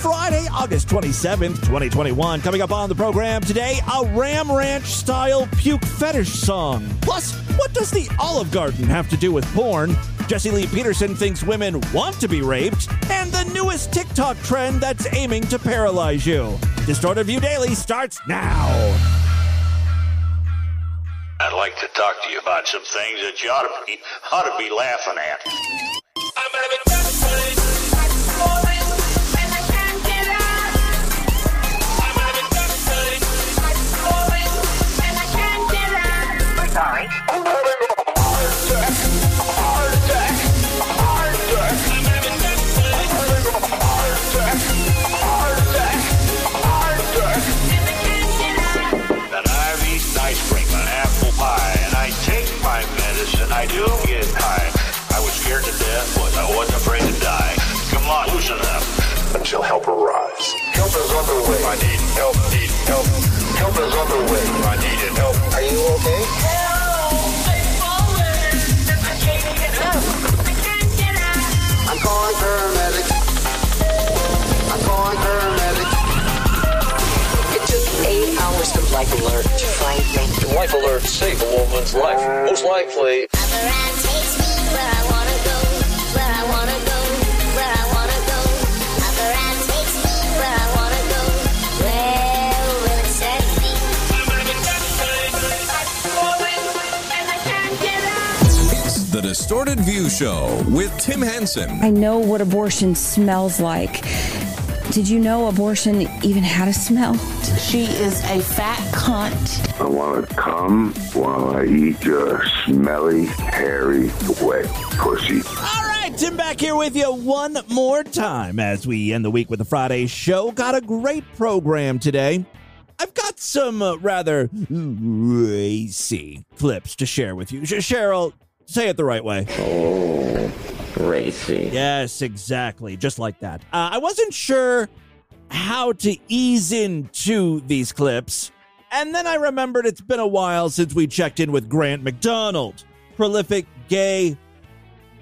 Friday, August 27th, 2021. Coming up on the program today, a Ram Ranch style puke fetish song. Plus, what does the Olive Garden have to do with porn? Jesse Lee Peterson thinks women want to be raped, and the newest TikTok trend that's aiming to paralyze you. Distorted View Daily starts now. I'd like to talk to you about some things that you ought to be, ought to be laughing at. Death, but I wasn't afraid to die. Come on, loosen up. until help arrives. Help is on the way. I need help, need help. Help is on the way. I needed help. Are you okay? I'm calling paramedics. I'm calling paramedics. It took eight hours of life alert to find me. Life alert save a woman's life. Most likely, Distorted View Show with Tim Henson. I know what abortion smells like. Did you know abortion even had a smell? She is a fat cunt. I want to come while I eat your smelly, hairy, wet pussy. All right, Tim back here with you one more time as we end the week with the Friday show. Got a great program today. I've got some uh, rather racy clips to share with you. Cheryl, say it the right way. oh, racy. Yes, exactly. Just like that. Uh, I wasn't sure how to ease into these clips. And then I remembered it's been a while since we checked in with Grant MacDonald, prolific gay,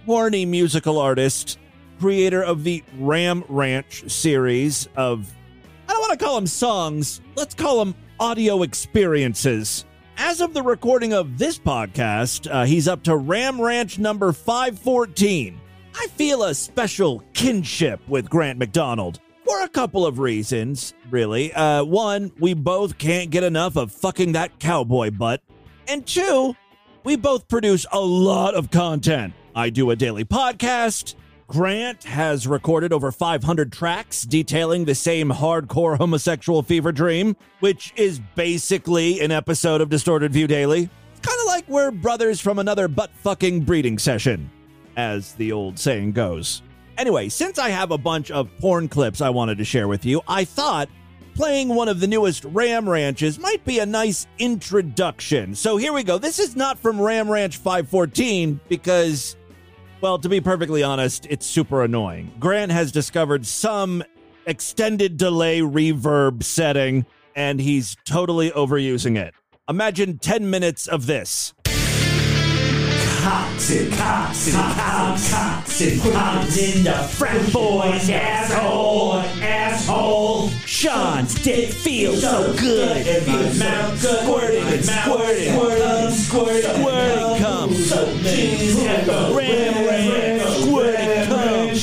horny musical artist, creator of the Ram Ranch series of, I don't want to call them songs, let's call them audio experiences. As of the recording of this podcast, uh, he's up to Ram Ranch number 514. I feel a special kinship with Grant MacDonald for a couple of reasons, really. Uh, one, we both can't get enough of fucking that cowboy butt. And two, we both produce a lot of content. I do a daily podcast. Grant has recorded over 500 tracks detailing the same hardcore homosexual fever dream, which is basically an episode of Distorted View Daily. It's kind of like we're brothers from another butt fucking breeding session, as the old saying goes. Anyway, since I have a bunch of porn clips I wanted to share with you, I thought playing one of the newest Ram Ranches might be a nice introduction. So here we go. This is not from Ram Ranch 514 because, well, to be perfectly honest, it's super annoying. Grant has discovered some extended delay reverb setting and he's totally overusing it. Imagine 10 minutes of this. Cops, cops and cops in the frat boy's asshole, asshole. Sean's dick feels so good in my mouth, squirting and squirting, squirting, squirting, squirting cum. Ram, ram, squirting cum.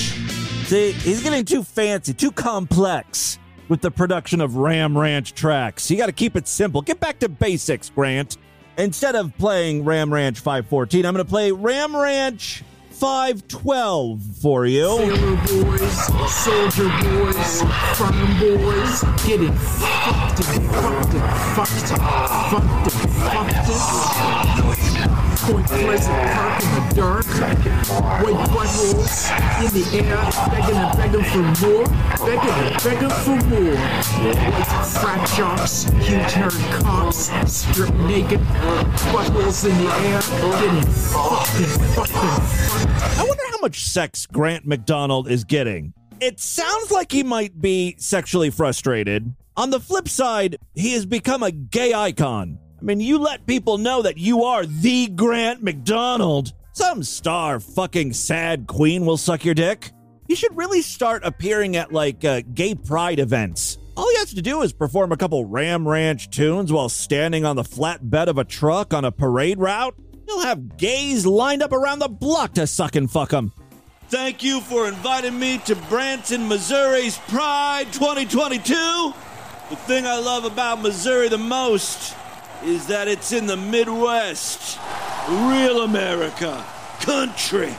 See, he's getting too fancy, too complex with the production of Ram Ranch tracks. You got to keep it simple. Get back to basics, Grant. Instead of playing Ram Ranch 514, I'm going to play Ram Ranch 512 for you. Sailor boys, soldier boys, farm boys, getting fucked fucked fucked, fucked fucked. Point Pleasant Park in the dark, white buttholes in the air, begging and begging for more, begging and begging for more. White frat jocks, huge haired cops, stripped naked, buttholes in the air, getting fucked and fucked. I wonder how much sex Grant MacDonald is getting. It sounds like he might be sexually frustrated. On the flip side, he has become a gay icon. I mean, you let people know that you are the Grant MacDonald. Some star fucking sad queen will suck your dick. You should really start appearing at like uh, gay pride events. All he has to do is perform a couple Ram Ranch tunes while standing on the flatbed of a truck on a parade route. He'll have gays lined up around the block to suck and fuck him. Thank you for inviting me to Branson, Missouri's Pride 2022. The thing I love about Missouri the most is that it's in the Midwest, real America, country.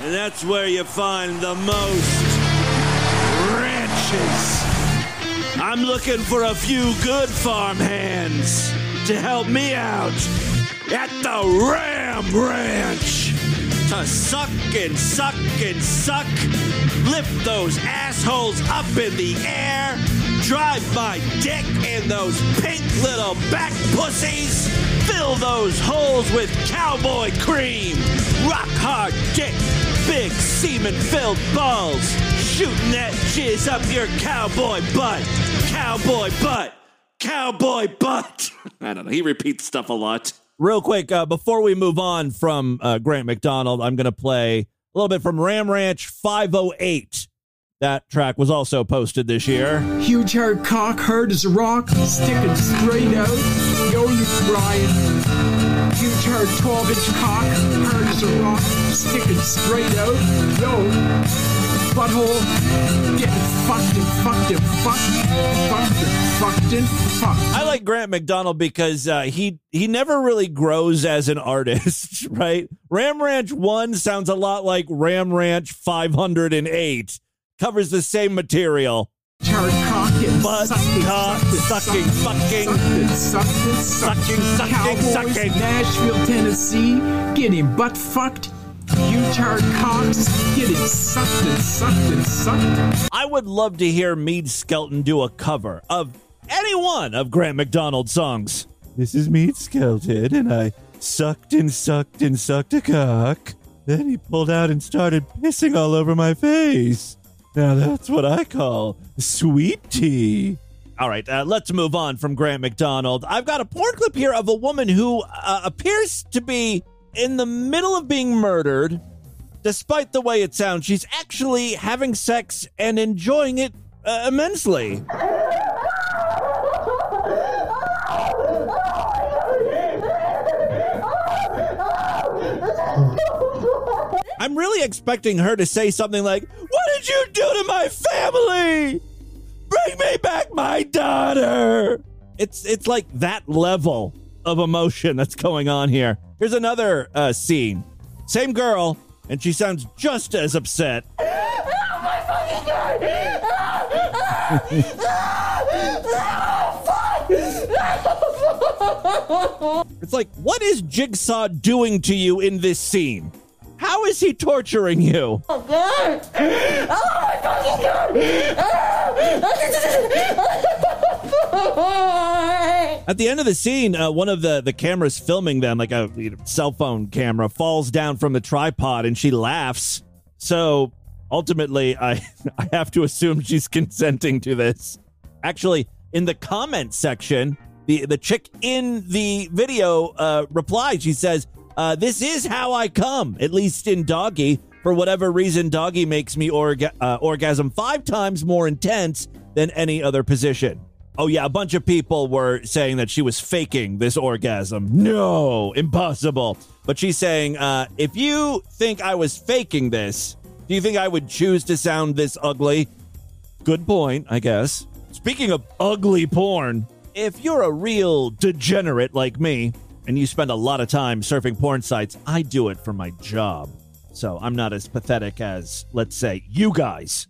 And that's where you find the most ranches. I'm looking for a few good farm hands to help me out at the Ram Ranch to suck and suck and suck, lift those assholes up in the air, drive my dick in those pink little back pussies, fill those holes with cowboy cream, rock hard dick, big semen filled balls, shooting that jizz up your cowboy butt, cowboy butt, cowboy butt. I don't know. He repeats stuff a lot. Real quick, uh, before we move on from uh, Grant MacDonald, I'm going to play a little bit from Ram Ranch 508. That track was also posted this year. Huge hard cock, hard as a rock, sticking straight out. Yo, Luke Bryan. Huge hard 12 inch cock, hard as a rock, sticking straight out. Yo, butthole, getting fucked and fucked and fucked, fucked and fucked and fucked. I like Grant MacDonald because uh, he he never really grows as an artist, right? Ram Ranch 1 sounds a lot like Ram Ranch 508. Covers the same material. Hard cock and Butt, sucking, cock, sucking, fucking, sucking, sucking, sucking, sucking, Cowboys, sucking. Nashville, Tennessee, getting butt fucked. Huge hard cocks, getting sucked and sucked and sucked. I would love to hear Mead Skelton do a cover of any one of Grant MacDonald's songs. This is Mead Skelton, and I sucked and sucked and sucked a cock. Then he pulled out and started pissing all over my face. Now that's what I call sweet tea. All right, uh, let's move on from Grant MacDonald. I've got a porn clip here of a woman who uh, appears to be in the middle of being murdered. Despite the way it sounds, she's actually having sex and enjoying it uh, immensely. I'm really expecting her to say something like, What did you do to my family? Bring me back my daughter. It's it's like that level of emotion that's going on here. Here's another uh, scene. Same girl, and she sounds just as upset. Oh my fucking god! It's like, what is Jigsaw doing to you in this scene? How is he torturing you? Oh god! Oh my fucking god! At the end of the scene, uh, one of the, the cameras filming them, like a you know, cell phone camera, falls down from the tripod and she laughs. So ultimately, I, I have to assume she's consenting to this. Actually, in the comment section, the, the chick in the video uh, replied. She says, uh, This is how I come, at least in doggy. For whatever reason, doggy makes me orga- uh, orgasm five times more intense than any other position. Oh, yeah, a bunch of people were saying that she was faking this orgasm. No, impossible. But she's saying, uh, if you think I was faking this, do you think I would choose to sound this ugly? Good point, I guess. Speaking of ugly porn, if you're a real degenerate like me and you spend a lot of time surfing porn sites, I do it for my job. So I'm not as pathetic as, let's say, you guys.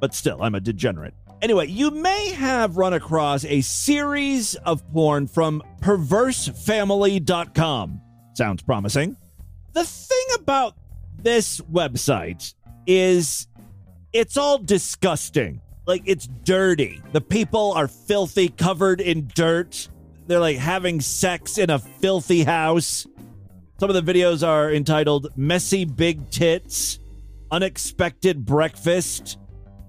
But still, I'm a degenerate. Anyway, you may have run across a series of porn from perversefamily.com. Sounds promising. The thing about this website is it's all disgusting. Like it's dirty. The people are filthy, covered in dirt. They're like having sex in a filthy house. Some of the videos are entitled Messy Big Tits, Unexpected Breakfast,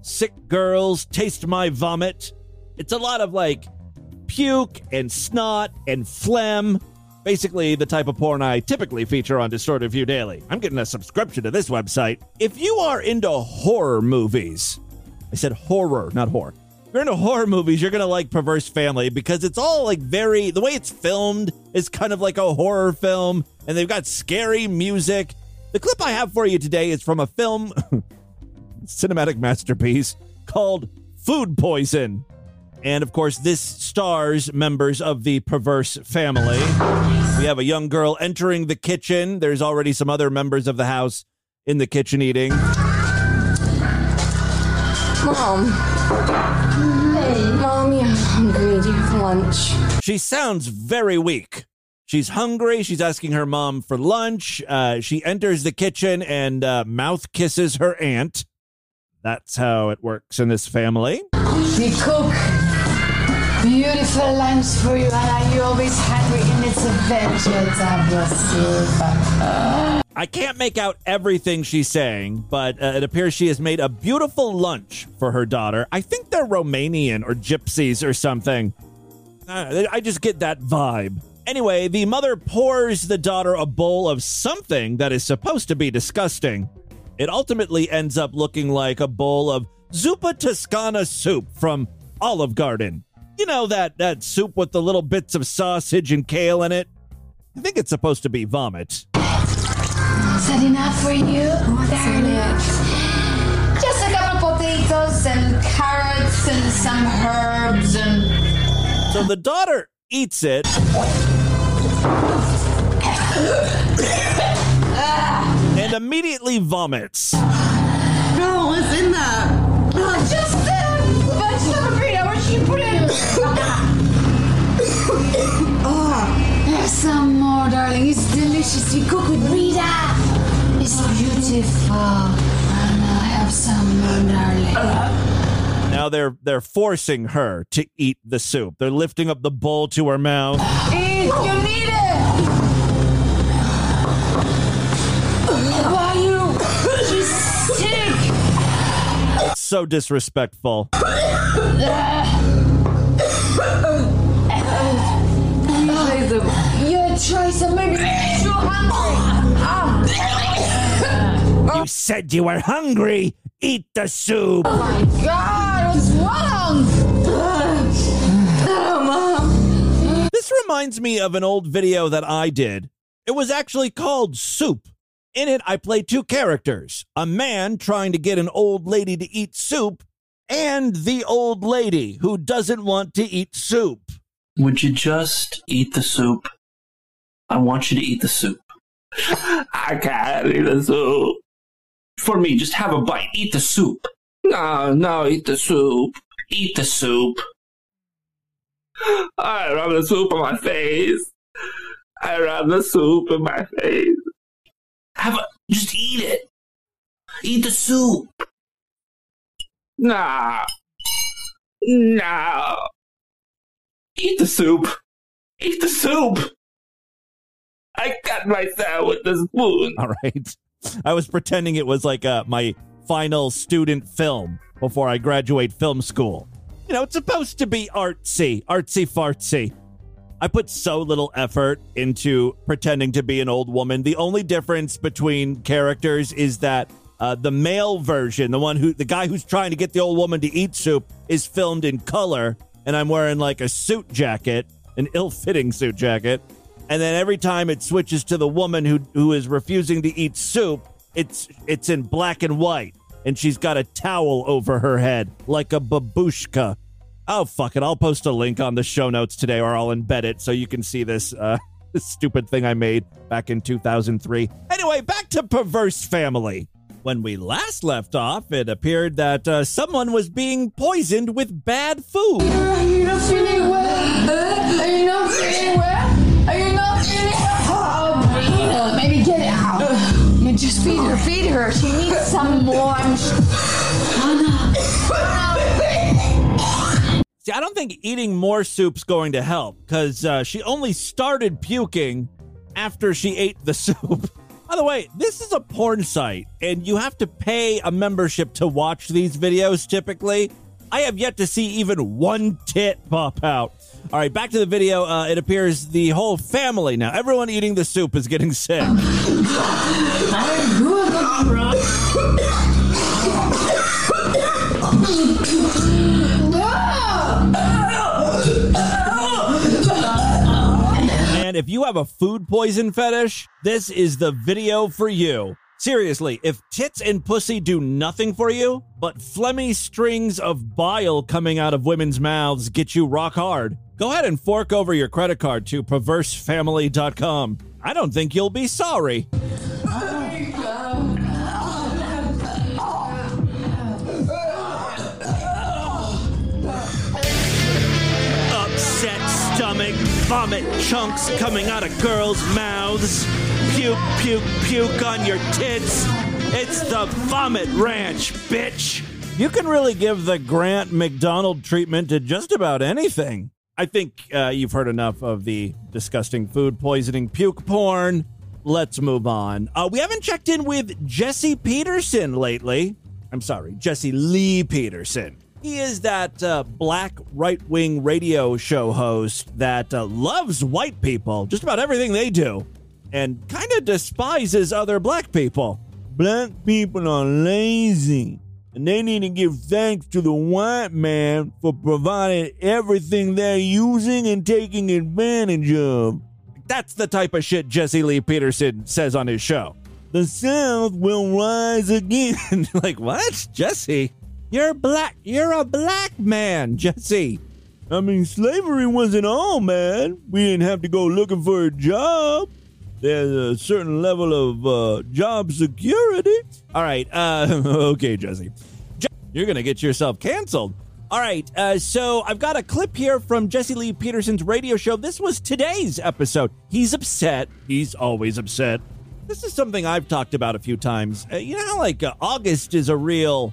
Sick Girls, Taste My Vomit. It's a lot of like puke and snot and phlegm. Basically, the type of porn I typically feature on Distorted View Daily. I'm getting a subscription to this website. If you are into horror movies, I said horror, not horror. If you're into horror movies, you're gonna like Perverse Family because it's all like very the way it's filmed is kind of like a horror film, and they've got scary music. The clip I have for you today is from a film cinematic masterpiece called Food Poison. And of course, this stars members of the perverse family. We have a young girl entering the kitchen. There's already some other members of the house in the kitchen eating. Mom. Hey, Mommy, I'm hungry. Do you have lunch? She sounds very weak. She's hungry. She's asking her mom for lunch. Uh, she enters the kitchen and uh, mouth kisses her aunt. That's how it works in this family. We cook beautiful lunch for you, and are you always hungry? And it's a vegetable. I can't make out everything she's saying, but uh, it appears she has made a beautiful lunch for her daughter. I think they're Romanian or gypsies or something. Uh, I just get that vibe. Anyway, the mother pours the daughter a bowl of something that is supposed to be disgusting. It ultimately ends up looking like a bowl of zuppa toscana soup from Olive Garden. You know that that soup with the little bits of sausage and kale in it? I think it's supposed to be vomit. Is that enough for you? What's in it? Just a couple of potatoes and carrots and some herbs and. So the daughter eats it and immediately vomits. No, what's in that? Just the vegetable burrito. What you put in? oh, there's some more, darling. It's delicious. You cook with Rita. It's beautiful. And I have some more, darling. Now they're they're forcing her to eat the soup. They're lifting up the bowl to her mouth. Eat. You need it. So disrespectful. You try some, maybe you're too hungry. You said you were hungry. Eat the soup. Oh my god, what's wrong? Oh, Mom. This reminds me of an old video that I did. It was actually called Soup. In it, I play two characters a man trying to get an old lady to eat soup, and the old lady who doesn't want to eat soup. Would you just eat the soup? I want you to eat the soup. I can't eat the soup. For me, just have a bite. Eat the soup. No, no, eat the soup. Eat the soup. I rub the soup on my face. I rub the soup in my face. Have a, just eat it. Eat the soup. Nah. No. Eat the soup. Eat the soup. I cut myself with the spoon. All right. I was pretending it was like uh, my final student film before I graduate film school. You know, it's supposed to be artsy, artsy fartsy. I put so little effort into pretending to be an old woman. The only difference between characters is that uh, the male version, the one who, the guy who's trying to get the old woman to eat soup, is filmed in color, and I'm wearing like a suit jacket, an ill-fitting suit jacket. And then every time it switches to the woman who who is refusing to eat soup, it's it's in black and white, and she's got a towel over her head like a babushka. Oh fuck it! I'll post a link on the show notes today, or I'll embed it so you can see this uh, this stupid thing I made back in 2003. Anyway, back to perverse family. When we last left off, it appeared that uh, someone was being poisoned with bad food. Are you not feeling well? Are you not feeling well? Are you not feeling well? Oh, Rita, maybe get it out. You just feed her, feed her. She needs some warm. See, I don't think eating more soup's going to help because uh, she only started puking after she ate the soup. By the way, this is a porn site, and you have to pay a membership to watch these videos typically. I have yet to see even one tit pop out. All right, back to the video. Uh, it appears the whole family now, everyone eating the soup is getting sick. If you have a food poison fetish, this is the video for you. Seriously, if tits and pussy do nothing for you, but phlegmy strings of bile coming out of women's mouths get you rock hard, go ahead and fork over your credit card to perversefamily.com. I don't think you'll be sorry. Uh, vomit chunks coming out of girls' mouths, puke, puke, puke on your tits. It's the Vomit Ranch, bitch. You can really give the Grant MacDonald treatment to just about anything. I think uh, you've heard enough of the disgusting food poisoning puke porn. Let's move on. Uh, we haven't checked in with Jesse Peterson lately. I'm sorry, Jesse Lee Peterson. He is that uh, black right wing radio show host that uh, loves white people, just about everything they do, and kind of despises other black people. Black people are lazy, and they need to give thanks to the white man for providing everything they're using and taking advantage of. That's the type of shit Jesse Lee Peterson says on his show. The South will rise again. like, what? Jesse? You're black. You're a black man, Jesse. I mean, slavery wasn't all, man. We didn't have to go looking for a job. There's a certain level of uh, job security. All right. Uh, okay, Jesse. Je- You're going to get yourself canceled. All right. Uh, so I've got a clip here from Jesse Lee Peterson's radio show. This was today's episode. He's upset. He's always upset. This is something I've talked about a few times. Uh, you know how, like, uh, August is a real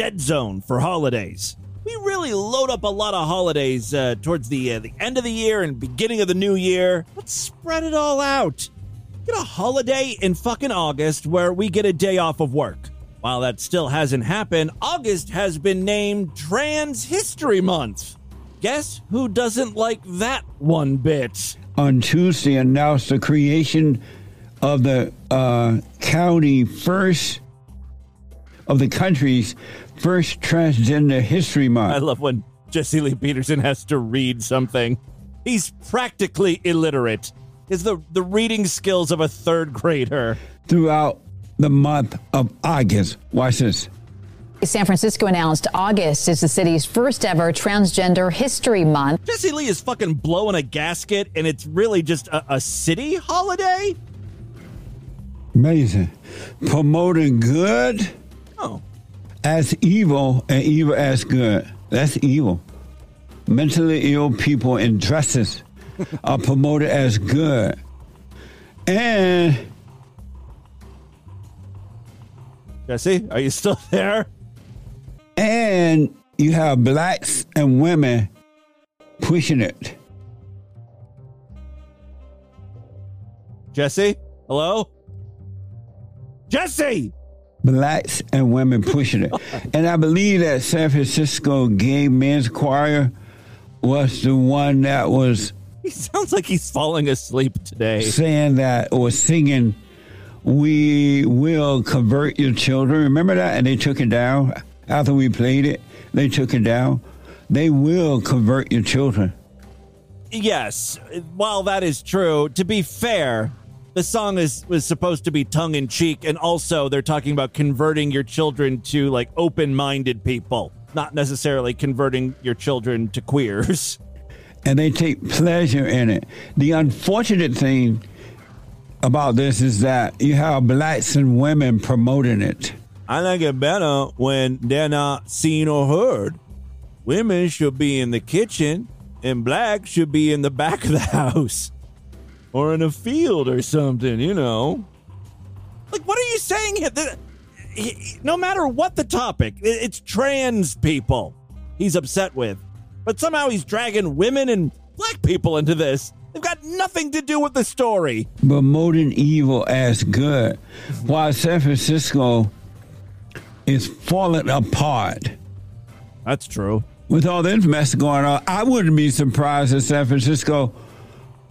dead zone for holidays. We really load up a lot of holidays uh, towards the uh, the end of the year and beginning of the new year. Let's spread it all out. Get a holiday in fucking August where we get a day off of work. While that still hasn't happened, August has been named Trans History Month. Guess who doesn't like that one bit? on Tuesday announced the creation of the uh, county first of the country's first transgender history month. I love when Jesse Lee Peterson has to read something. He's practically illiterate. Is the the reading skills of a third grader. throughout the month of August. Watch this. San Francisco announced August is the city's first ever Transgender History Month. Jesse Lee is fucking blowing a gasket, and it's really just a, a city holiday. Amazing. Promoting good Oh, as evil and evil as good. That's evil. Mentally ill people in dresses are promoted as good. And Jesse, are you still there? and you have blacks and women pushing it. Jesse, hello. Jesse. Blacks and women pushing it. and I believe that San Francisco Gay Men's Choir was the one that was He sounds like he's falling asleep today. saying that or singing, We will convert your children. Remember that? And they took it down after we played it. They took it down. They will convert your children. Yes, while that is true, to be fair, the song is was supposed to be tongue in cheek, and also they're talking about converting your children to like open minded people, not necessarily converting your children to queers. and they take pleasure in it. The unfortunate thing about this is that you have blacks and women promoting it. I like it better when they're not seen or heard. Women should be in the kitchen, and blacks should be in the back of the house, or in a field or something, you know. Like, what are you saying here? The- he- he- No matter what the topic, it's trans people he's upset with. But somehow he's dragging women and black people into this. They've got nothing to do with the story. But promoting evil as good, while San Francisco is falling apart. That's true. With all the mess going on, I wouldn't be surprised if San Francisco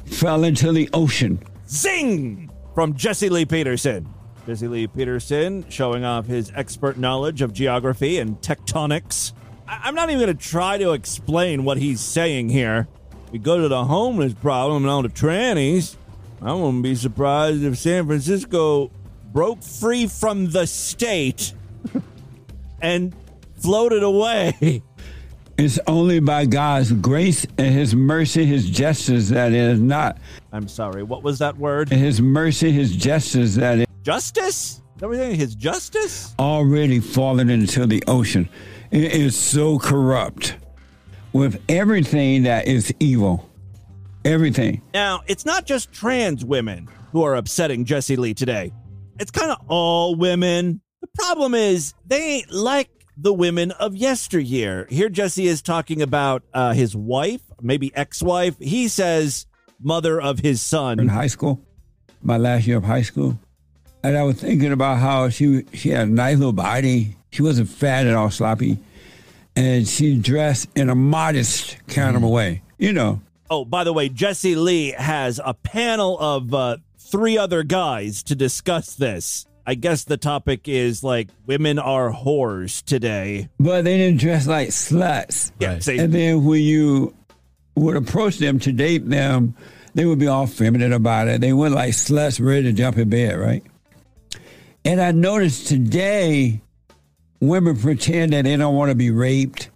fell into the ocean. Zing! From Jesse Lee Peterson. Jesse Lee Peterson showing off his expert knowledge of geography and tectonics. I- I'm not even going to try to explain what he's saying here. We go to the homeless problem and all the trannies. I wouldn't be surprised if San Francisco broke free from the state and floated away. It's only by God's grace and His mercy, His justice that it is not. I'm sorry, what was that word? His mercy, His justice that it Justice? Everything his justice? already fallen into the ocean. It is so corrupt with everything that is evil. Everything. Now, it's not just trans women who are upsetting Jesse Lee today. It's kind of all women. The problem is they ain't like the women of yesteryear. Here, Jesse is talking about uh, his wife, maybe ex-wife. He says mother of his son. In high school, my last year of high school, and I was thinking about how she she had a nice little body. She wasn't fat at all, sloppy, and she dressed in a modest kind of a way. You know, Oh, by the way, Jesse Lee has a panel of uh, three other guys to discuss this. I guess the topic is like women are whores today. but they didn't dress like sluts. Yeah, say- and then when you would approach them to date them, they would be all feminine about it. They weren't like sluts ready to jump in bed, right? And I noticed today, women pretend that they don't want to be raped.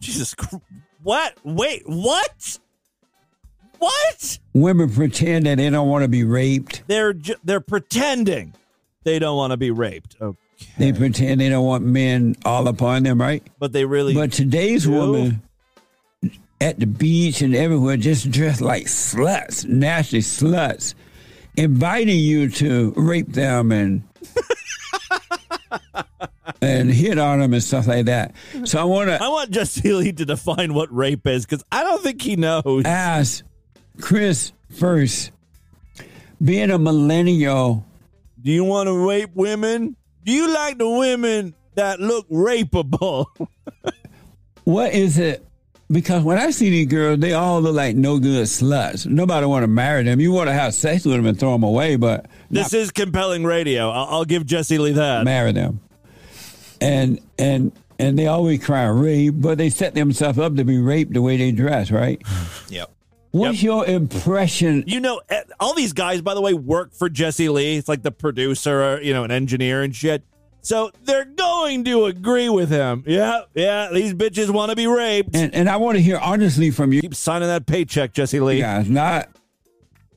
Jesus Christ. What? Wait, what? What? Women pretend that they don't want to be raped. They're ju- they're pretending they don't want to be raped. Okay. They pretend they don't want men all upon them, right? But they really But today's do? woman at the beach and everywhere just dressed like sluts, nasty sluts, inviting you to rape them and and hit on them and stuff like that. So I want to. I want Jesse Lee to define what rape is because I don't think he knows. ask Chris first, being a millennial, Do you want to rape women? Do you like the women that look rapeable? what is it? Because when I see these girls, they all look like no good sluts. Nobody want to marry them. You want to have sex with them and throw them away, but this is compelling radio. I'll, I'll give Jesse Lee that. marry them. And and and they always cry rape, but they set themselves up to be raped the way they dress, right? Yep. What's your impression? You know, eh, all these guys, by the way, work for Jesse Lee. It's like the producer, or, you know, an engineer and shit. So they're going to agree with him. Yeah, yeah, these bitches want to be raped. And and I want to hear honestly from you Keep signing that paycheck, Jesse Lee. Yeah, it's Not,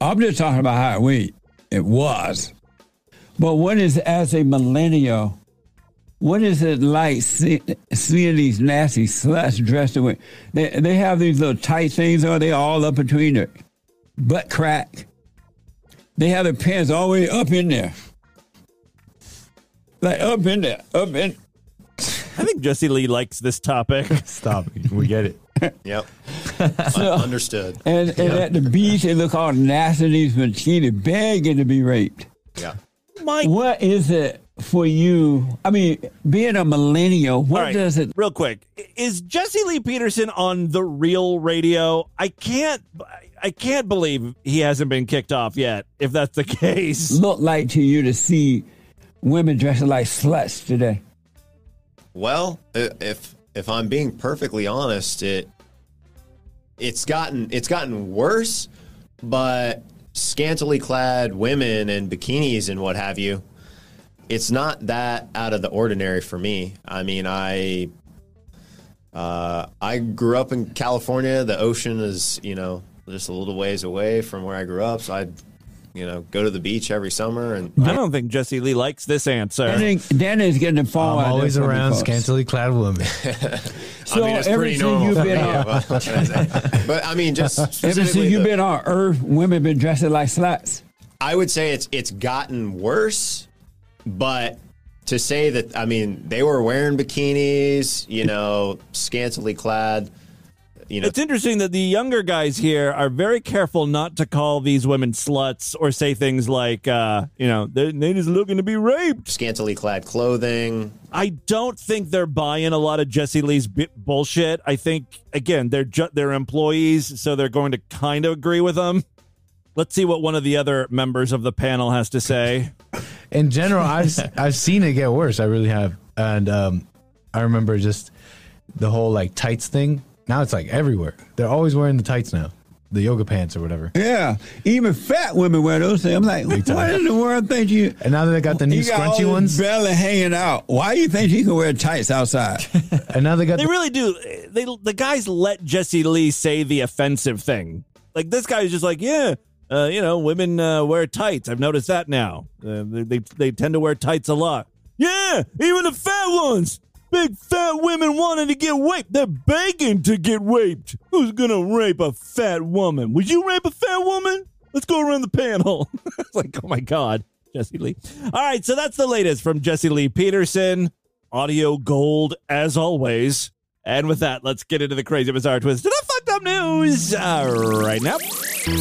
I'm just talking about how we it was. But what is as a millennial? What is it like see, seeing these nasty sluts dressed the way they they have these little tight things on? They all up between their butt crack. They have their pants all the way up in there, like up in there, up in. I think Jesse Lee likes this topic. Stop. We get it. Yep. So- Understood. And, and at the beach, they look all nasty, these bikini, begging to be raped. Yeah. My What is it for you? I mean, being a millennial, what All right, does it Real quick, is Jesse Lee Peterson on the real radio? I can't, I can't believe he hasn't been kicked off yet. If that's the case, look like to you to see women dressing like sluts today? Well, if if I'm being perfectly honest, it it's gotten it's gotten worse, but scantily clad women and bikinis and what have you, it's not that out of the ordinary for me. I mean, I uh, I grew up in California. The ocean is you know just a little ways away from where I grew up, so I you know go to the beach every summer and I don't think Jesse Lee likes this answer. I Danny, Danny's getting the phone. I'm out always there for me, around scantily clad women. So I mean, it's pretty since normal. you've for been me, on- but, I say? but I mean, just Ever since specifically you've the- been on Earth, women been dressing like sluts. I would say it's it's gotten worse, but to say that I mean they were wearing bikinis, you know, scantily clad. you know, It's interesting that the younger guys here are very careful not to call these women sluts or say things like, uh, you know, they're, they're just looking to be raped. scantily clad clothing. I don't think they're buying a lot of Jesse Lee's bullshit. I think again they're ju- they're employees, so they're going to kind of agree with them. Let's see what one of the other members of the panel has to say. In general, I've I've seen it get worse. I really have, and um, I remember just the whole like tights thing. Now it's like everywhere. They're always wearing the tights now, the yoga pants or whatever. Yeah, even fat women wear those things. I'm like, what in the world think you? And now that they got the new you got all scrunchy this ones, belly hanging out. Why do you think you can wear tights outside? and now they got They the, really do. They the guys let Jesse Lee say the offensive thing. Like this guy's just like, yeah, uh, you know, women uh, wear tights. I've noticed that now. Uh, they, they tend to wear tights a lot. Yeah, even the fat ones. Big fat women wanting to get raped. They're begging to get raped. Who's gonna rape a fat woman? Would you rape a fat woman? Let's go around the panel. it's like, oh my god, Jesse Lee. All right, so that's the latest from Jesse Lee Peterson. Audio gold as always. And with that, let's get into the crazy bizarre twist of the fucked up news uh, right now. Do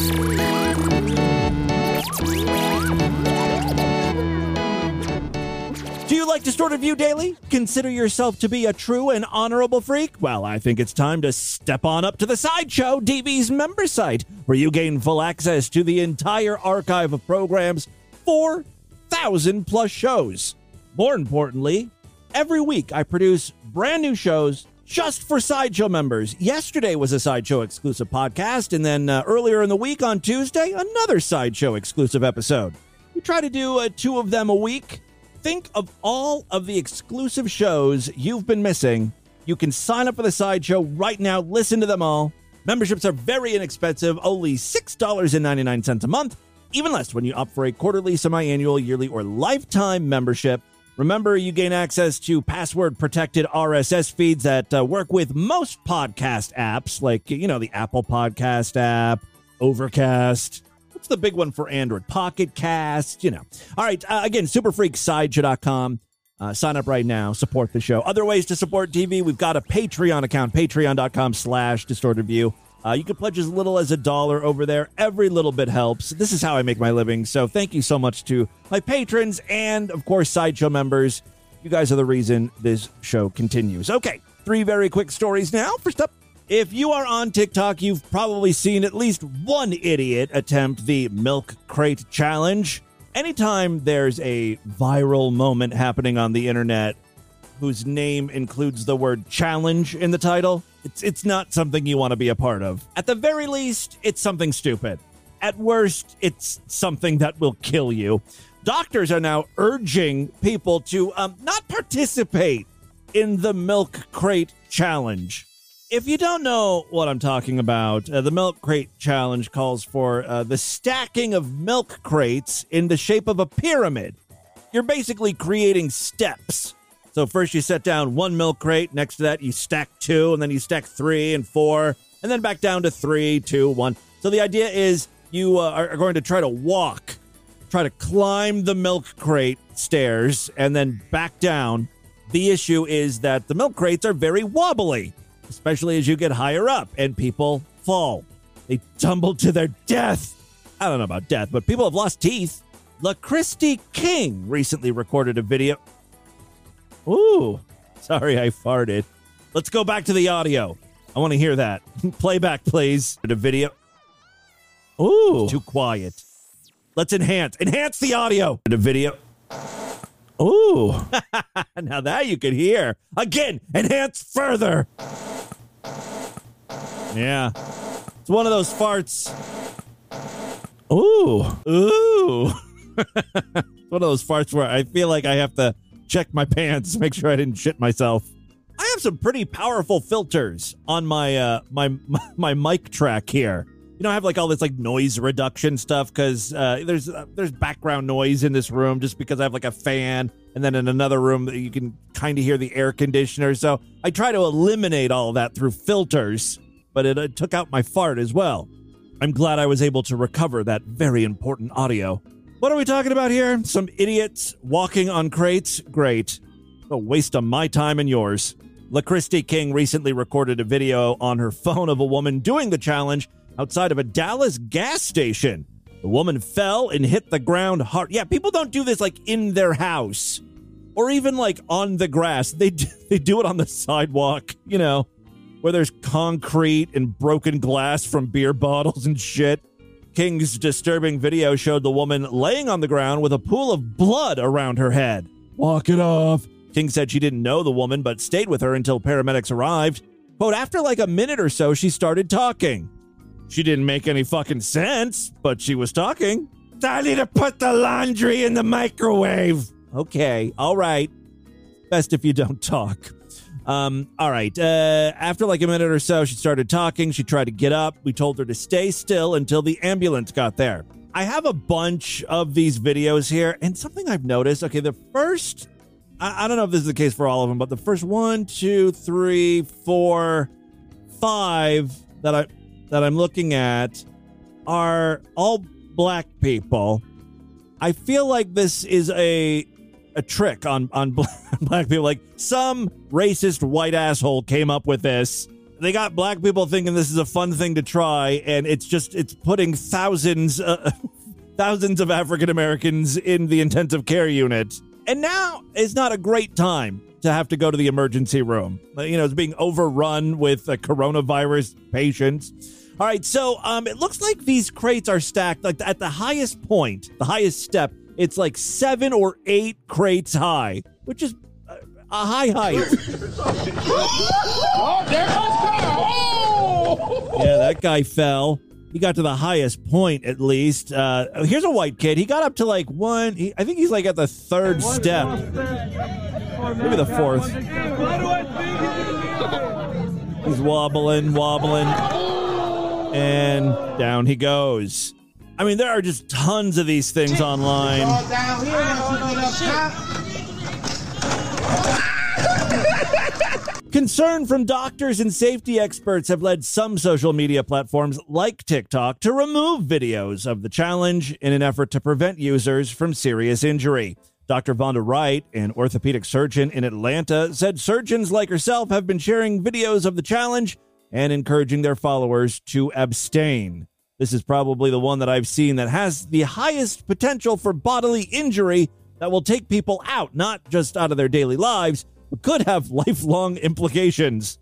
you like Distorted View Daily? Consider yourself to be a true and honorable freak? Well, I think it's time to step on up to the Sideshow DV's member site, where you gain full access to the entire archive of programs, 4,000 plus shows. More importantly, every week I produce brand new shows just for Sideshow members. Yesterday was a Sideshow exclusive podcast, and then uh, earlier in the week on Tuesday, another Sideshow exclusive episode. We try to do uh, two of them a week. Think of all of the exclusive shows you've been missing. You can sign up for the Sideshow right now. Listen to them all. Memberships are very inexpensive, only $6.99 a month, even less when you opt for a quarterly, semi annual, yearly, or lifetime membership. Remember, you gain access to password protected RSS feeds that uh, work with most podcast apps, like, you know, the Apple Podcast app, Overcast. What's the big one for Android? Pocket Cast, you know. All right, uh, again, superfreaksideshow.com. Uh, sign up right now. Support the show. Other ways to support DV, we've got a Patreon account, patreon.com slash distorted view. Uh, you can pledge as little as a dollar over there. Every little bit helps. This is how I make my living. So thank you so much to my patrons and, of course, Sideshow members. You guys are the reason this show continues. Okay, three very quick stories now. First up, if you are on TikTok, you've probably seen at least one idiot attempt the milk crate challenge. Anytime there's a viral moment happening on the internet whose name includes the word challenge in the title, it's it's not something you want to be a part of. At the very least, it's something stupid. At worst, it's something that will kill you. Doctors are now urging people to um, not participate in the milk crate challenge. If you don't know what I'm talking about, uh, the milk crate challenge calls for uh, the stacking of milk crates in the shape of a pyramid. You're basically creating steps. So first you set down one milk crate, next to that you stack two, and then you stack three and four, and then back down to three, two, one. So the idea is you uh, are going to try to walk, try to climb the milk crate stairs, and then back down. The issue is that the milk crates are very wobbly, especially as you get higher up, and people fall. They tumble to their death. I don't know about death, but people have lost teeth. LaChristie King recently recorded a video. Ooh, sorry, I farted. Let's go back to the audio. I want to hear that. Playback, please. The video. Ooh, too quiet. Let's enhance. Enhance the audio. The video. Ooh, now that you could hear. Again, enhance further. Yeah, it's one of those farts. Ooh, ooh. It's one of those farts where I feel like I have to check my pants, make sure I didn't shit myself. I have some pretty powerful filters on my uh my my, mic track here. You know, I have like all this like noise reduction stuff because uh, there's uh, there's background noise in this room just because I have like a fan, and then in another room you can kind of hear the air conditioner. So I try to eliminate all that through filters, but it, it took out my fart as well. I'm glad I was able to recover that very important audio. What are we talking about here? Some idiots walking on crates? Great. A waste of my time and yours. LaChristie King recently recorded a video on her phone of a woman doing the challenge outside of a Dallas gas station. The woman fell and hit the ground hard. Yeah, people don't do this like in their house or even like on the grass. They do, they do it on the sidewalk, you know, where there's concrete and broken glass from beer bottles and shit. King's disturbing video showed the woman laying on the ground with a pool of blood around her head. Walk it off. King said she didn't know the woman, but stayed with her until paramedics arrived. Quote, after like a minute or so, she started talking. She didn't make any fucking sense, but she was talking. I need to put the laundry in the microwave. Okay, all right. Best if you don't talk. Um, all right. Uh, after like a minute or so, she started talking. She tried to get up. We told her to stay still until the ambulance got there. I have a bunch of these videos here, and something I've noticed. Okay, the first, I, I don't know if this is the case for all of them, but the first one, two, three, four, five that I that I'm looking at are all black people. I feel like this is a a trick on on black people. Like some racist white asshole came up with this. They got black people thinking this is a fun thing to try, and it's just it's putting thousands uh, thousands of African Americans in the intensive care unit. And now is not a great time to have to go to the emergency room. You know, it's being overrun with uh, coronavirus patients. All right, so um, it looks like these crates are stacked like at the highest point, the highest step. It's like seven or eight crates high, which is a high height. Oh, there goes Carl. Oh! yeah, that guy fell. He got to the highest point at least. Uh, here's a white kid. He got up to like one. He, I think he's like at the third step, maybe the fourth. He's wobbling, wobbling, and down he goes. I mean, there are just tons of these things online. Down here, that's up top. Concern from doctors and safety experts have led some social media platforms like TikTok to remove videos of the challenge in an effort to prevent users from serious injury. Dr. Vonda Wright, an orthopedic surgeon in Atlanta, said surgeons like herself have been sharing videos of the challenge and encouraging their followers to abstain. This is probably the one that I've seen that has the highest potential for bodily injury that will take people out, not just out of their daily lives, but could have lifelong implications.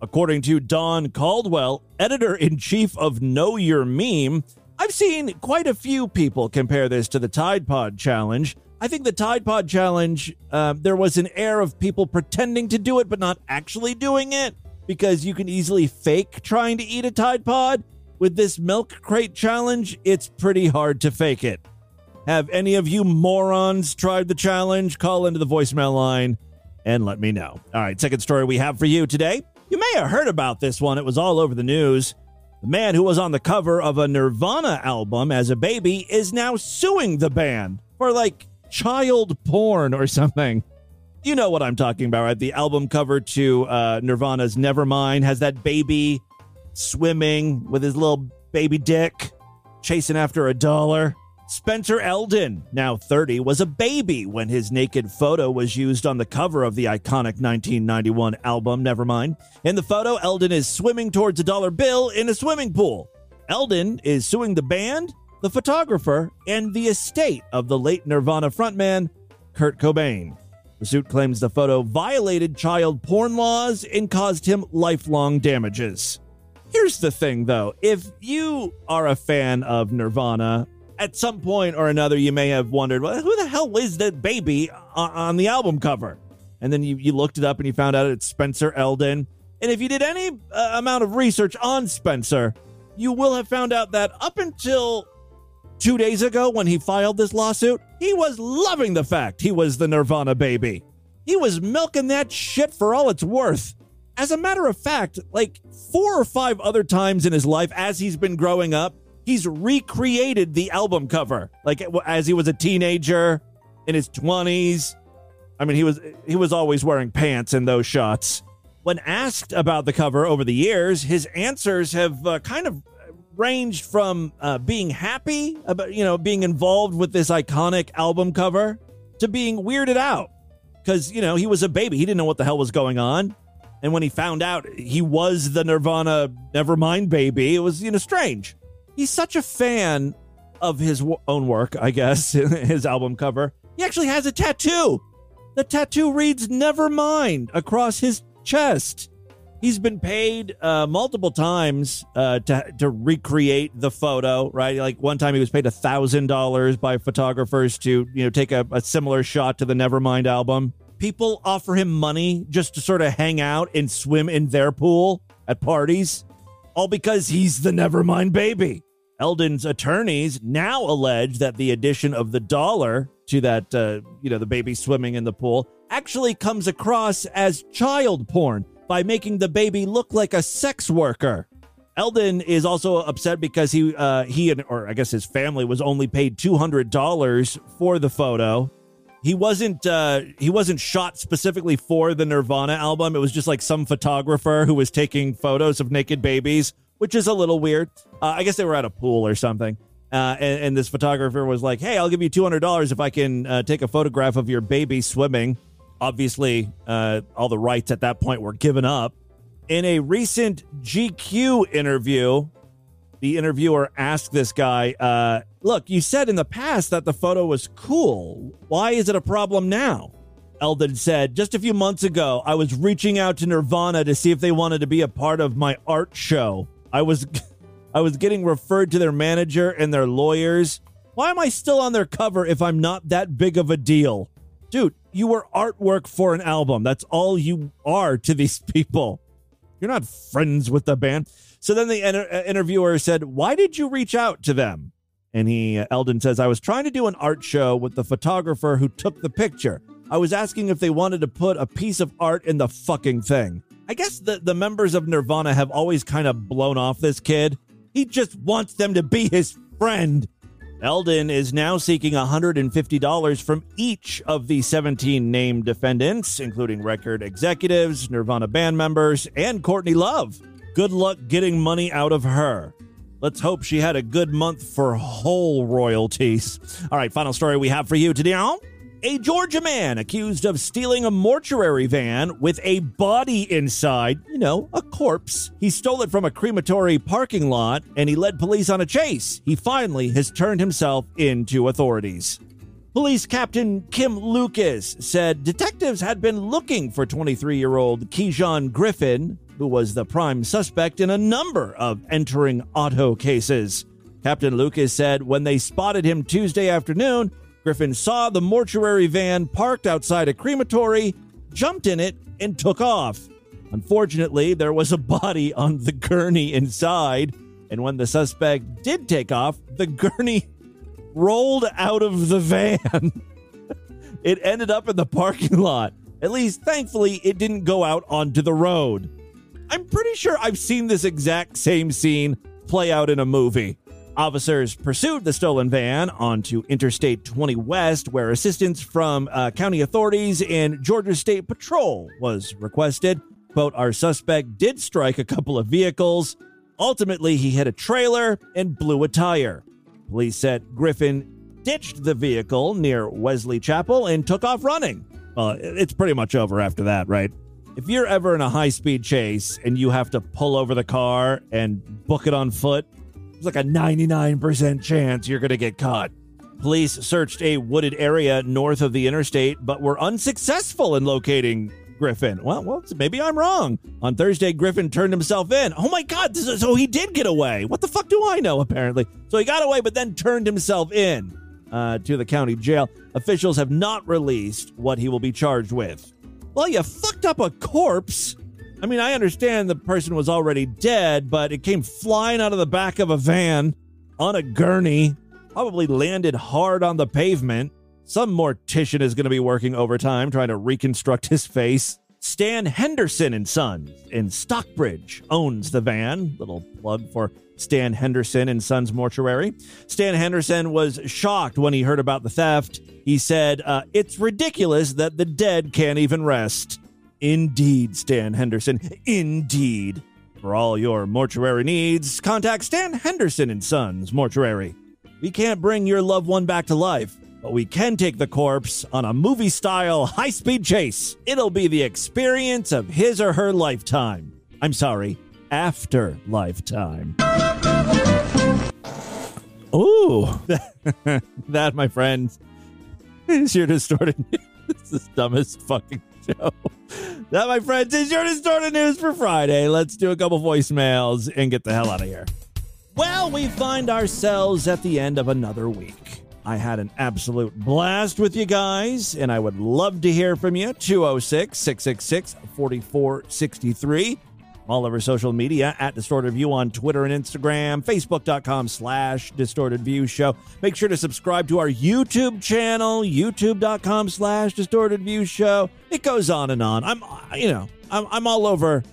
According to Don Caldwell, editor in chief of Know Your Meme, I've seen quite a few people compare this to the Tide Pod Challenge. I think the Tide Pod Challenge, uh, there was an air of people pretending to do it, but not actually doing it, because you can easily fake trying to eat a Tide Pod. With this milk crate challenge, it's pretty hard to fake it. Have any of you morons tried the challenge? Call into the voicemail line and let me know. All right, second story we have for you today. You may have heard about this one, it was all over the news. The man who was on the cover of a Nirvana album as a baby is now suing the band for like child porn or something. You know what I'm talking about, right? The album cover to uh, Nirvana's Nevermind has that baby swimming with his little baby dick, chasing after a dollar. Spencer Elden, now 30, was a baby when his naked photo was used on the cover of the iconic 1991 album Nevermind. In the photo, Elden is swimming towards a dollar bill in a swimming pool. Elden is suing the band, the photographer, and the estate of the late Nirvana frontman, Kurt Cobain. The suit claims the photo violated child porn laws and caused him lifelong damages. Here's the thing though if you are a fan of Nirvana, at some point or another, you may have wondered, well, who the hell is that baby on, the album cover? And then you, you looked it up and you found out it's Spencer Elden. And if you did any uh, amount of research on Spencer, you will have found out that up until two days ago when he filed this lawsuit, he was loving the fact he was the Nirvana baby. He was milking that shit for all it's worth. As a matter of fact, like four or five other times in his life as he's been growing up, he's recreated the album cover. Like as he was a teenager in his 20s. I mean, he was he was always wearing pants in those shots. When asked about the cover over the years, his answers have uh, kind of ranged from uh, being happy about you know being involved with this iconic album cover to being weirded out because you know he was a baby he didn't know what the hell was going on And when he found out he was the Nirvana Nevermind baby, it was, you know, strange. He's such a fan of his own work, I guess, his album cover. He actually has a tattoo. The tattoo reads Nevermind across his chest. He's been paid uh, multiple times uh, to to recreate the photo. Right, like one time he was paid a thousand dollars by photographers to you know take a, a similar shot to the Nevermind album. People offer him money just to sort of hang out and swim in their pool at parties, all because he's the Nevermind baby. Elden's attorneys now allege that the addition of the dollar to that, uh, you know, the baby swimming in the pool actually comes across as child porn by making the baby look like a sex worker. Elden is also upset because he, uh, he and or I guess his family was only paid two hundred dollars for the photo. He wasn't uh, he wasn't shot specifically for the Nirvana album. It was just like some photographer who was taking photos of naked babies, which is a little weird. Uh, I guess they were at a pool or something. Uh, and, and this photographer was like, "Hey, I'll give you two hundred dollars if I can uh, take a photograph of your baby swimming." Obviously, uh, all the rights at that point were given up. In a recent GQ interview, the interviewer asked this guy, uh, "Look, you said in the past that the photo was cool. Why is it a problem now?" Elden said, "Just a few months ago, I was reaching out to Nirvana to see if they wanted to be a part of my art show. I was." I was getting referred to their manager and their lawyers. Why am I still on their cover if I'm not that big of a deal? Dude, you were artwork for an album. That's all you are to these people. You're not friends with the band. So then the inter- uh, interviewer said, Why did you reach out to them? And he, uh, Elden says, I was trying to do an art show with the photographer who took the picture. I was asking if they wanted to put a piece of art in the fucking thing. I guess the, the members of Nirvana have always kind of blown off this kid. He just wants them to be his friend. Elden is now seeking $150 from each of the 17 named defendants, including record executives, Nirvana band members, and Courtney Love. Good luck getting money out of her. Let's hope she had a good month for Hole royalties. All right, final story we have for you today. A Georgia man accused of stealing a mortuary van with a body inside, you know, a corpse. He stole it from a crematory parking lot and he led police on a chase. He finally has turned himself into authorities. Police Captain Kim Lucas said detectives had been looking for 23 year old Keyshawn Griffin, who was the prime suspect in a number of entering auto cases. Captain Lucas said when they spotted him Tuesday afternoon, Griffin saw the mortuary van parked outside a crematory, jumped in it, and took off. Unfortunately, there was a body on the gurney inside, and when the suspect did take off, the gurney rolled out of the van. it ended up in the parking lot. At least, thankfully, it didn't go out onto the road. I'm pretty sure I've seen this exact same scene play out in a movie. Officers pursued the stolen van onto Interstate 20 West, where assistance from uh, county authorities and Georgia State Patrol was requested. Quote, our suspect did strike a couple of vehicles. Ultimately, he hit a trailer and blew a tire. Police said Griffin ditched the vehicle near Wesley Chapel and took off running. Well, it's pretty much over after that, right? If you're ever in a high speed chase and you have to pull over the car and book it on foot, there's like a 99% chance you're going to get caught. Police searched a wooded area north of the interstate, but were unsuccessful in locating Griffin. Well, well, maybe I'm wrong. On Thursday, Griffin turned himself in. Oh my God, is, so he did get away. What the fuck do I know, apparently? So he got away, but then turned himself in uh, to the county jail. Officials have not released what he will be charged with. Well, you fucked up a corpse. I mean, I understand the person was already dead, but it came flying out of the back of a van on a gurney, probably landed hard on the pavement. Some mortician is going to be working overtime trying to reconstruct his face. Stan Henderson and Sons in Stockbridge owns the van. Little plug for Stan Henderson and Sons Mortuary. Stan Henderson was shocked when he heard about the theft. He said, uh, It's ridiculous that the dead can't even rest. Indeed, Stan Henderson. Indeed. For all your mortuary needs, contact Stan Henderson and Sons Mortuary. We can't bring your loved one back to life, but we can take the corpse on a movie style high speed chase. It'll be the experience of his or her lifetime. I'm sorry, after lifetime. Ooh, that, my friends, is your distorted news. This is the dumbest fucking show. That, my friends, is your distorted news for Friday. Let's do a couple voicemails and get the hell out of here. Well, we find ourselves at the end of another week. I had an absolute blast with you guys, and I would love to hear from you. 206 666 4463. All over social media at Distorted View on Twitter and Instagram, Facebook.com slash Distorted View Show. Make sure to subscribe to our YouTube channel, YouTube.com slash Distorted View Show. It goes on and on. I'm, you know, I'm, I'm all over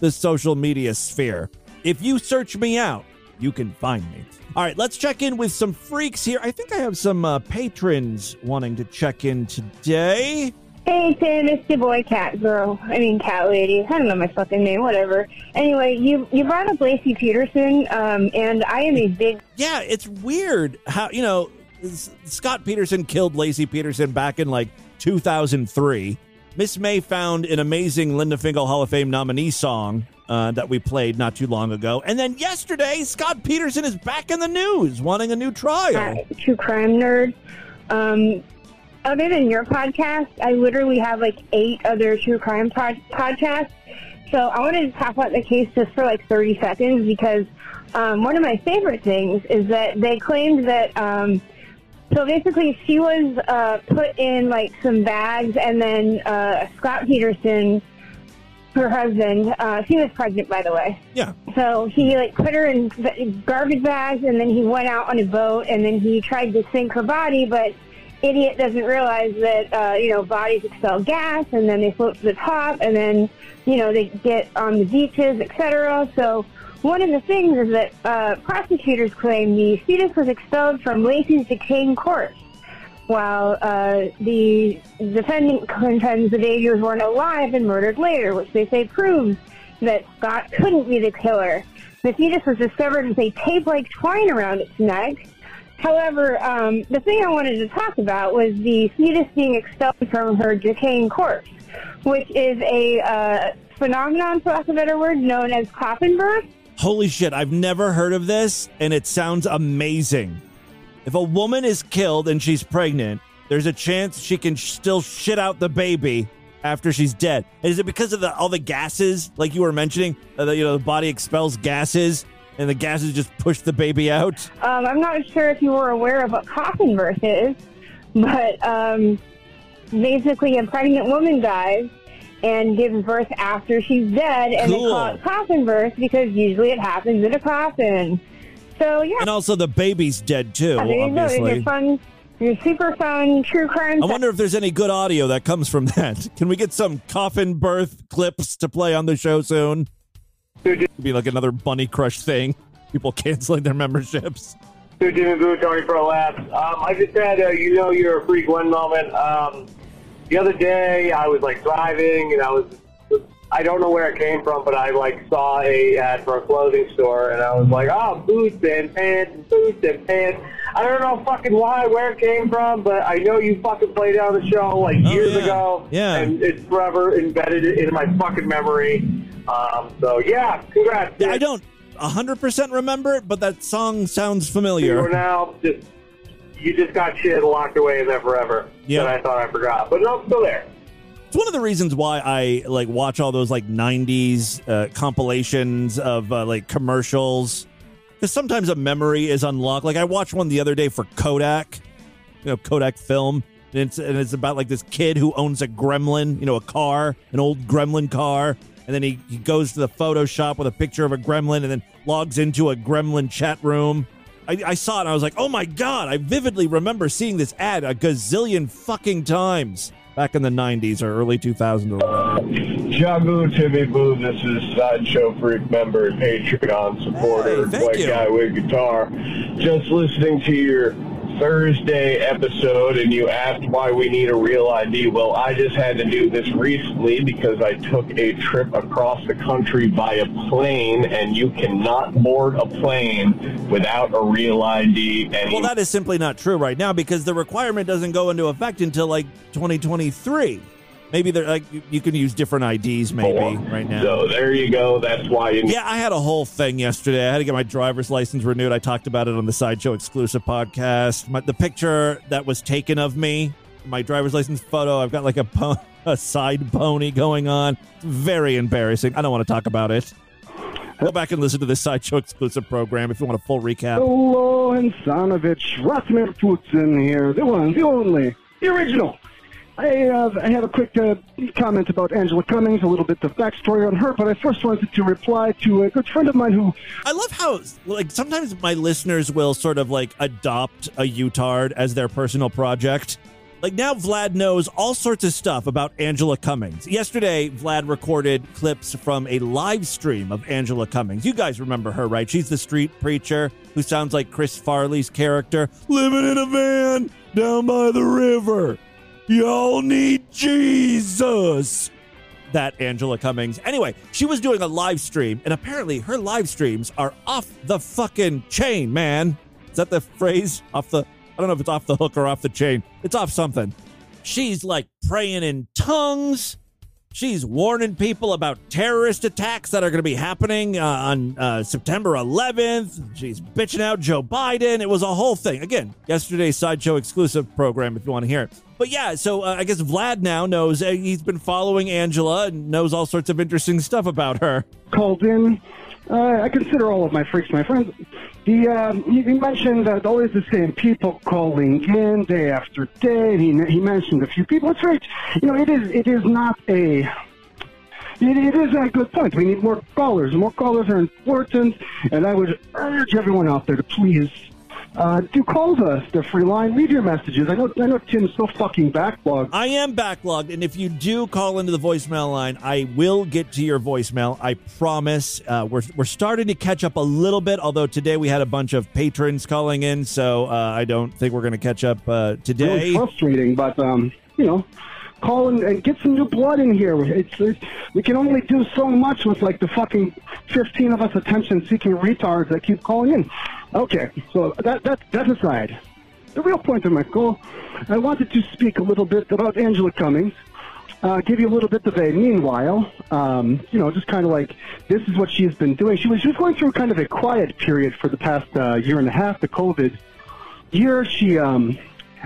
the social media sphere. If you search me out, you can find me. All right, let's check in with some freaks here. I think I have some uh, patrons wanting to check in today. Hey Tim, it's your boy Cat Girl. I mean Cat Lady. I don't know my fucking name, whatever. Anyway, you you brought up Laci Peterson, um, and I am a big Yeah, it's weird how, you know, Scott Peterson killed Laci Peterson back in like 2003. Miss May found an amazing Linda Fingal Hall of Fame nominee song uh, that we played not too long ago. And then yesterday, Scott Peterson is back in the news wanting a new trial. true crime nerd. Um, other than your podcast, I literally have like eight other true crime pod- podcasts. So I wanted to talk about the case just for like 30 seconds because um, one of my favorite things is that they claimed that. Um, so basically, she was uh, put in like some bags, and then uh, Scott Peterson, her husband, uh, she was pregnant, by the way. Yeah. So he like put her in garbage bags, and then he went out on a boat, and then he tried to sink her body, but idiot doesn't realize that uh, you know bodies expel gas, and then they float to the top, and then you know they get on the beaches, etc. So one of the things is that uh, prosecutors claim the fetus was expelled from Laci's decaying corpse, while uh, the defendant contends the baby was born alive and murdered later, which they say proves that Scott couldn't be the killer. The fetus was discovered with a tape-like twine around its neck. However, um, the thing I wanted to talk about was the fetus being expelled from her decaying corpse, which is a uh, phenomenon, for lack of a better word, known as birth. Holy shit, I've never heard of this, and it sounds amazing. If a woman is killed and she's pregnant, there's a chance she can still shit out the baby after she's dead. Is it because of the all the gases, like you were mentioning, uh, that you know the body expels gases, and the gases just push the baby out? Um, I'm not sure if you were aware of what coffin birth is, but um, basically a pregnant woman dies and gives birth after she's dead, and they call it coffin birth because usually it happens in a coffin. So yeah, And also the baby's dead too, there you go. There's obviously. your fun, your super fun true crime. I wonder if there's any good audio that comes from that. Can we get some coffin birth clips to play on the show soon? Be like another Bunny Crush thing. People canceling their memberships. Dude, Jimmy Boo, Tony for a laugh. Um, I just had a you know you're a freak one moment. Um, the other day I was like driving and I was I don't know where it came from, but I like saw a ad for a clothing store and I was like, oh, boots and pants and boots and pants. I don't know fucking why where it came from, but I know you fucking played it on the show like years ago. Yeah. and it's forever embedded in my fucking memory. Um, so yeah, congrats. Yeah, I don't 100% remember it, but that song sounds You familiar. are now just you just got shit locked away in there forever. Yeah. I thought I forgot, but no, it's still there. It's one of the reasons why I like watch all those like '90s uh, compilations of uh, like commercials. Because sometimes a memory is unlocked. Like I watched one the other day for Kodak, you know, Kodak film, and it's and it's about like this kid who owns a Gremlin, you know, a car, an old Gremlin car, and then he, he goes to the Photoshop with a picture of a Gremlin, and then logs into a Gremlin chat room. I, I saw it and I was like, oh my god! I vividly remember seeing this ad a gazillion fucking times back in the '90s or early 2000s or whatever. Jabu Timmy Boo, this is Sideshow Freak member and Patreon supporter, Hey, thank white you. guy with guitar. Just listening to your Thursday episode and you asked why we need a real ID. Well, I just had to do this recently because I took a trip across the country by a plane, and you cannot board a plane without a real ID. And Well, that is simply not true right now because the requirement doesn't go into effect until like 2023. Maybe they're like you- you can use different IDs maybe right now. So there you go. That's why you. Yeah, I had a whole thing yesterday. I had to get my driver's license renewed. I talked about it on the Sideshow exclusive podcast. My, the picture that was taken of me, my driver's license photo, I've got like a, po- a side pony going on. It's very embarrassing. I don't want to talk about it. Go back and listen to this Sideshow exclusive program if you want a full recap. Hello, Insanovich. Ratmir Putin here. The one, the only, the original. I, uh, I have a quick uh, comment about Angela Cummings, a little bit of backstory on her, but I first wanted to reply to a good friend of mine who I love how like sometimes my listeners will sort of like adopt a Utard as their personal project. Like now Vlad knows all sorts of stuff about Angela Cummings. Yesterday Vlad recorded clips from a live stream of Angela Cummings. You guys remember her, right? She's the street preacher who sounds like Chris Farley's character, living in a van down by the river. Y'all need Jesus that Angela Cummings. Anyway, she was doing a live stream, and apparently her live streams are off the fucking chain, man. Is that the phrase? Off the I don't know if it's off the hook or off the chain. It's off something. She's like praying in tongues. She's warning people about terrorist attacks that are going to be happening uh, on uh, September 11th. She's bitching out Joe Biden. It was a whole thing. Again, yesterday's Sideshow exclusive program if you want to hear it. But yeah, so uh, I guess Vlad now knows uh, he's been following Angela and knows all sorts of interesting stuff about her. called in. Uh, I consider all of my freaks my friends. He, uh, he, he mentioned that always the same people calling in day after day. He, he mentioned a few people. It's right. You know, it is it is not a. It, it is a good point. We need more callers. More callers are important, and I would urge everyone out there to please uh, do call us. The free line. Leave your messages. I know I know Tim's so fucking backlogged. I am backlogged, and if you do call into the voicemail line, I will get to your voicemail. I promise. Uh, we're we're starting to catch up a little bit, although today we had a bunch of patrons calling in, so uh, I don't think we're going to catch up uh, today. really frustrating, but um, you know, call and, and get some new blood in here. It's, it's we can only do so much with like the fucking fifteen of us attention-seeking retards that keep calling in. Okay, so that that that aside, the real point of my call, I wanted to speak a little bit about Angela Cummings. Uh, give you a little bit of a meanwhile, um, you know, just kind of like this is what she's been doing. She was she was going through kind of a quiet period for the past uh, year and a half, the COVID year. She, um,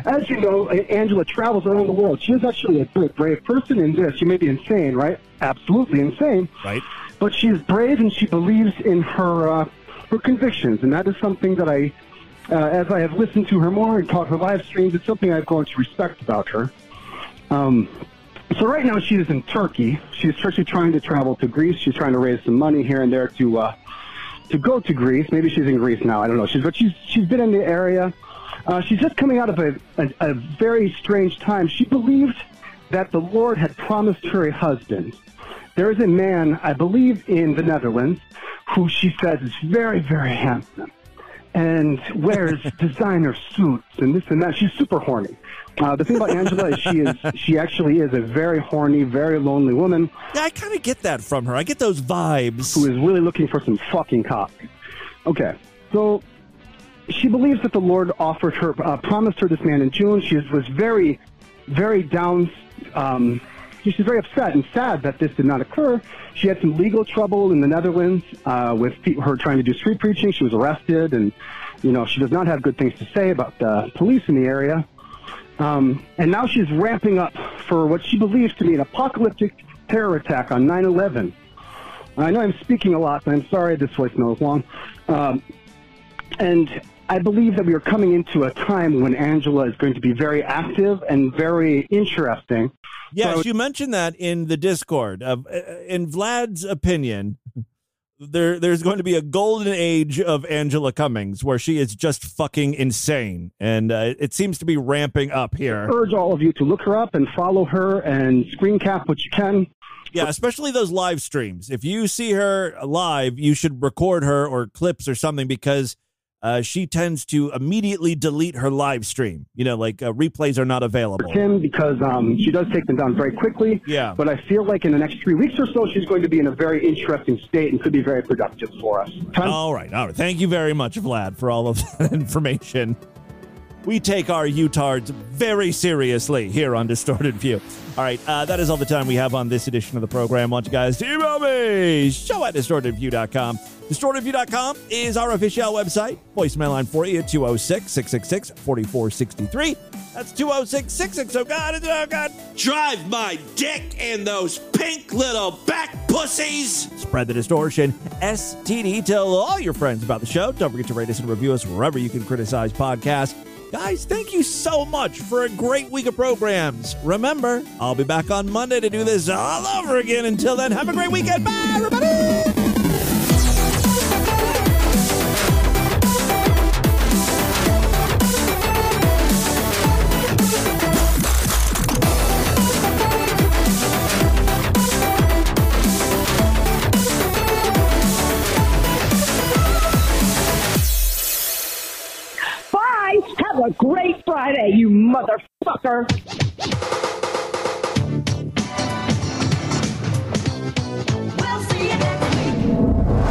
as you know, Angela travels around the world. She is actually a very brave person in this. She may be insane, right? Absolutely insane. Right. But she is brave and she believes in her uh, her convictions, and that is something that I, uh, as I have listened to her more and talked her live streams, it's something I've grown to respect about her. Um, so right now she is in Turkey. She's actually trying to travel to Greece. She's trying to raise some money here and there to uh, to go to Greece. Maybe she's in Greece now. I don't know. She's but she's she's been in the area. Uh, she's just coming out of a, a, a very strange time. She believed that the Lord had promised her a husband. There is a man, I believe, in the Netherlands, who she says is very, very handsome and wears designer suits and this and that. She's super horny. Uh, the thing about Angela is she is she actually is a very horny, very lonely woman. Yeah, I kind of get that from her. I get those vibes. Who is really looking for some fucking cock. Okay, so she believes that the Lord offered her, uh, promised her this man in June. She was very, very down. Um, she's very upset and sad that this did not occur. She had some legal trouble in the Netherlands uh, with pe- her trying to do street preaching. She was arrested, and you know she does not have good things to say about the police in the area. Um, and now she's ramping up for what she believes to be an apocalyptic terror attack on 9/11. I know I'm speaking a lot, and I'm sorry this voicemail is long. Um, and I believe that we are coming into a time when Angela is going to be very active and very interesting. Yes, you mentioned that in the Discord. Uh, in Vlad's opinion, there there's going to be a golden age of Angela Cummings where she is just fucking insane, and uh, it seems to be ramping up here. I urge all of you to look her up and follow her and screen cap what you can. Yeah, especially those live streams. If you see her live, you should record her or clips or something because uh, she tends to immediately delete her live stream. You know, like uh, replays are not available. Kim because um, she does take them down very quickly. Yeah. But I feel like in the next three weeks or so, she's going to be in a very interesting state and could be very productive for us. All right, all right. Thank you very much, Vlad, for all of that information. We take our Utards very seriously here on Distorted View. All right, uh, that is all the time we have on this edition of the program. Want you guys to email me, show at distortedview.com. Distortedview.com is our official website. Voicemail line for you, 206 666 4463. That's 206 660. Oh, God, oh, God. Drive my dick in those pink little back pussies. Spread the distortion. STD. Tell all your friends about the show. Don't forget to rate us and review us wherever you can criticize podcasts. Guys, thank you so much for a great week of programs. Remember, I'll be back on Monday to do this all over again. Until then, have a great weekend. Bye, everybody. Friday, you motherfucker.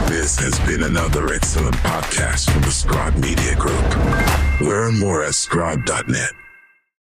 This has been another excellent podcast from the Scribe Media Group. Learn more at scribe.net.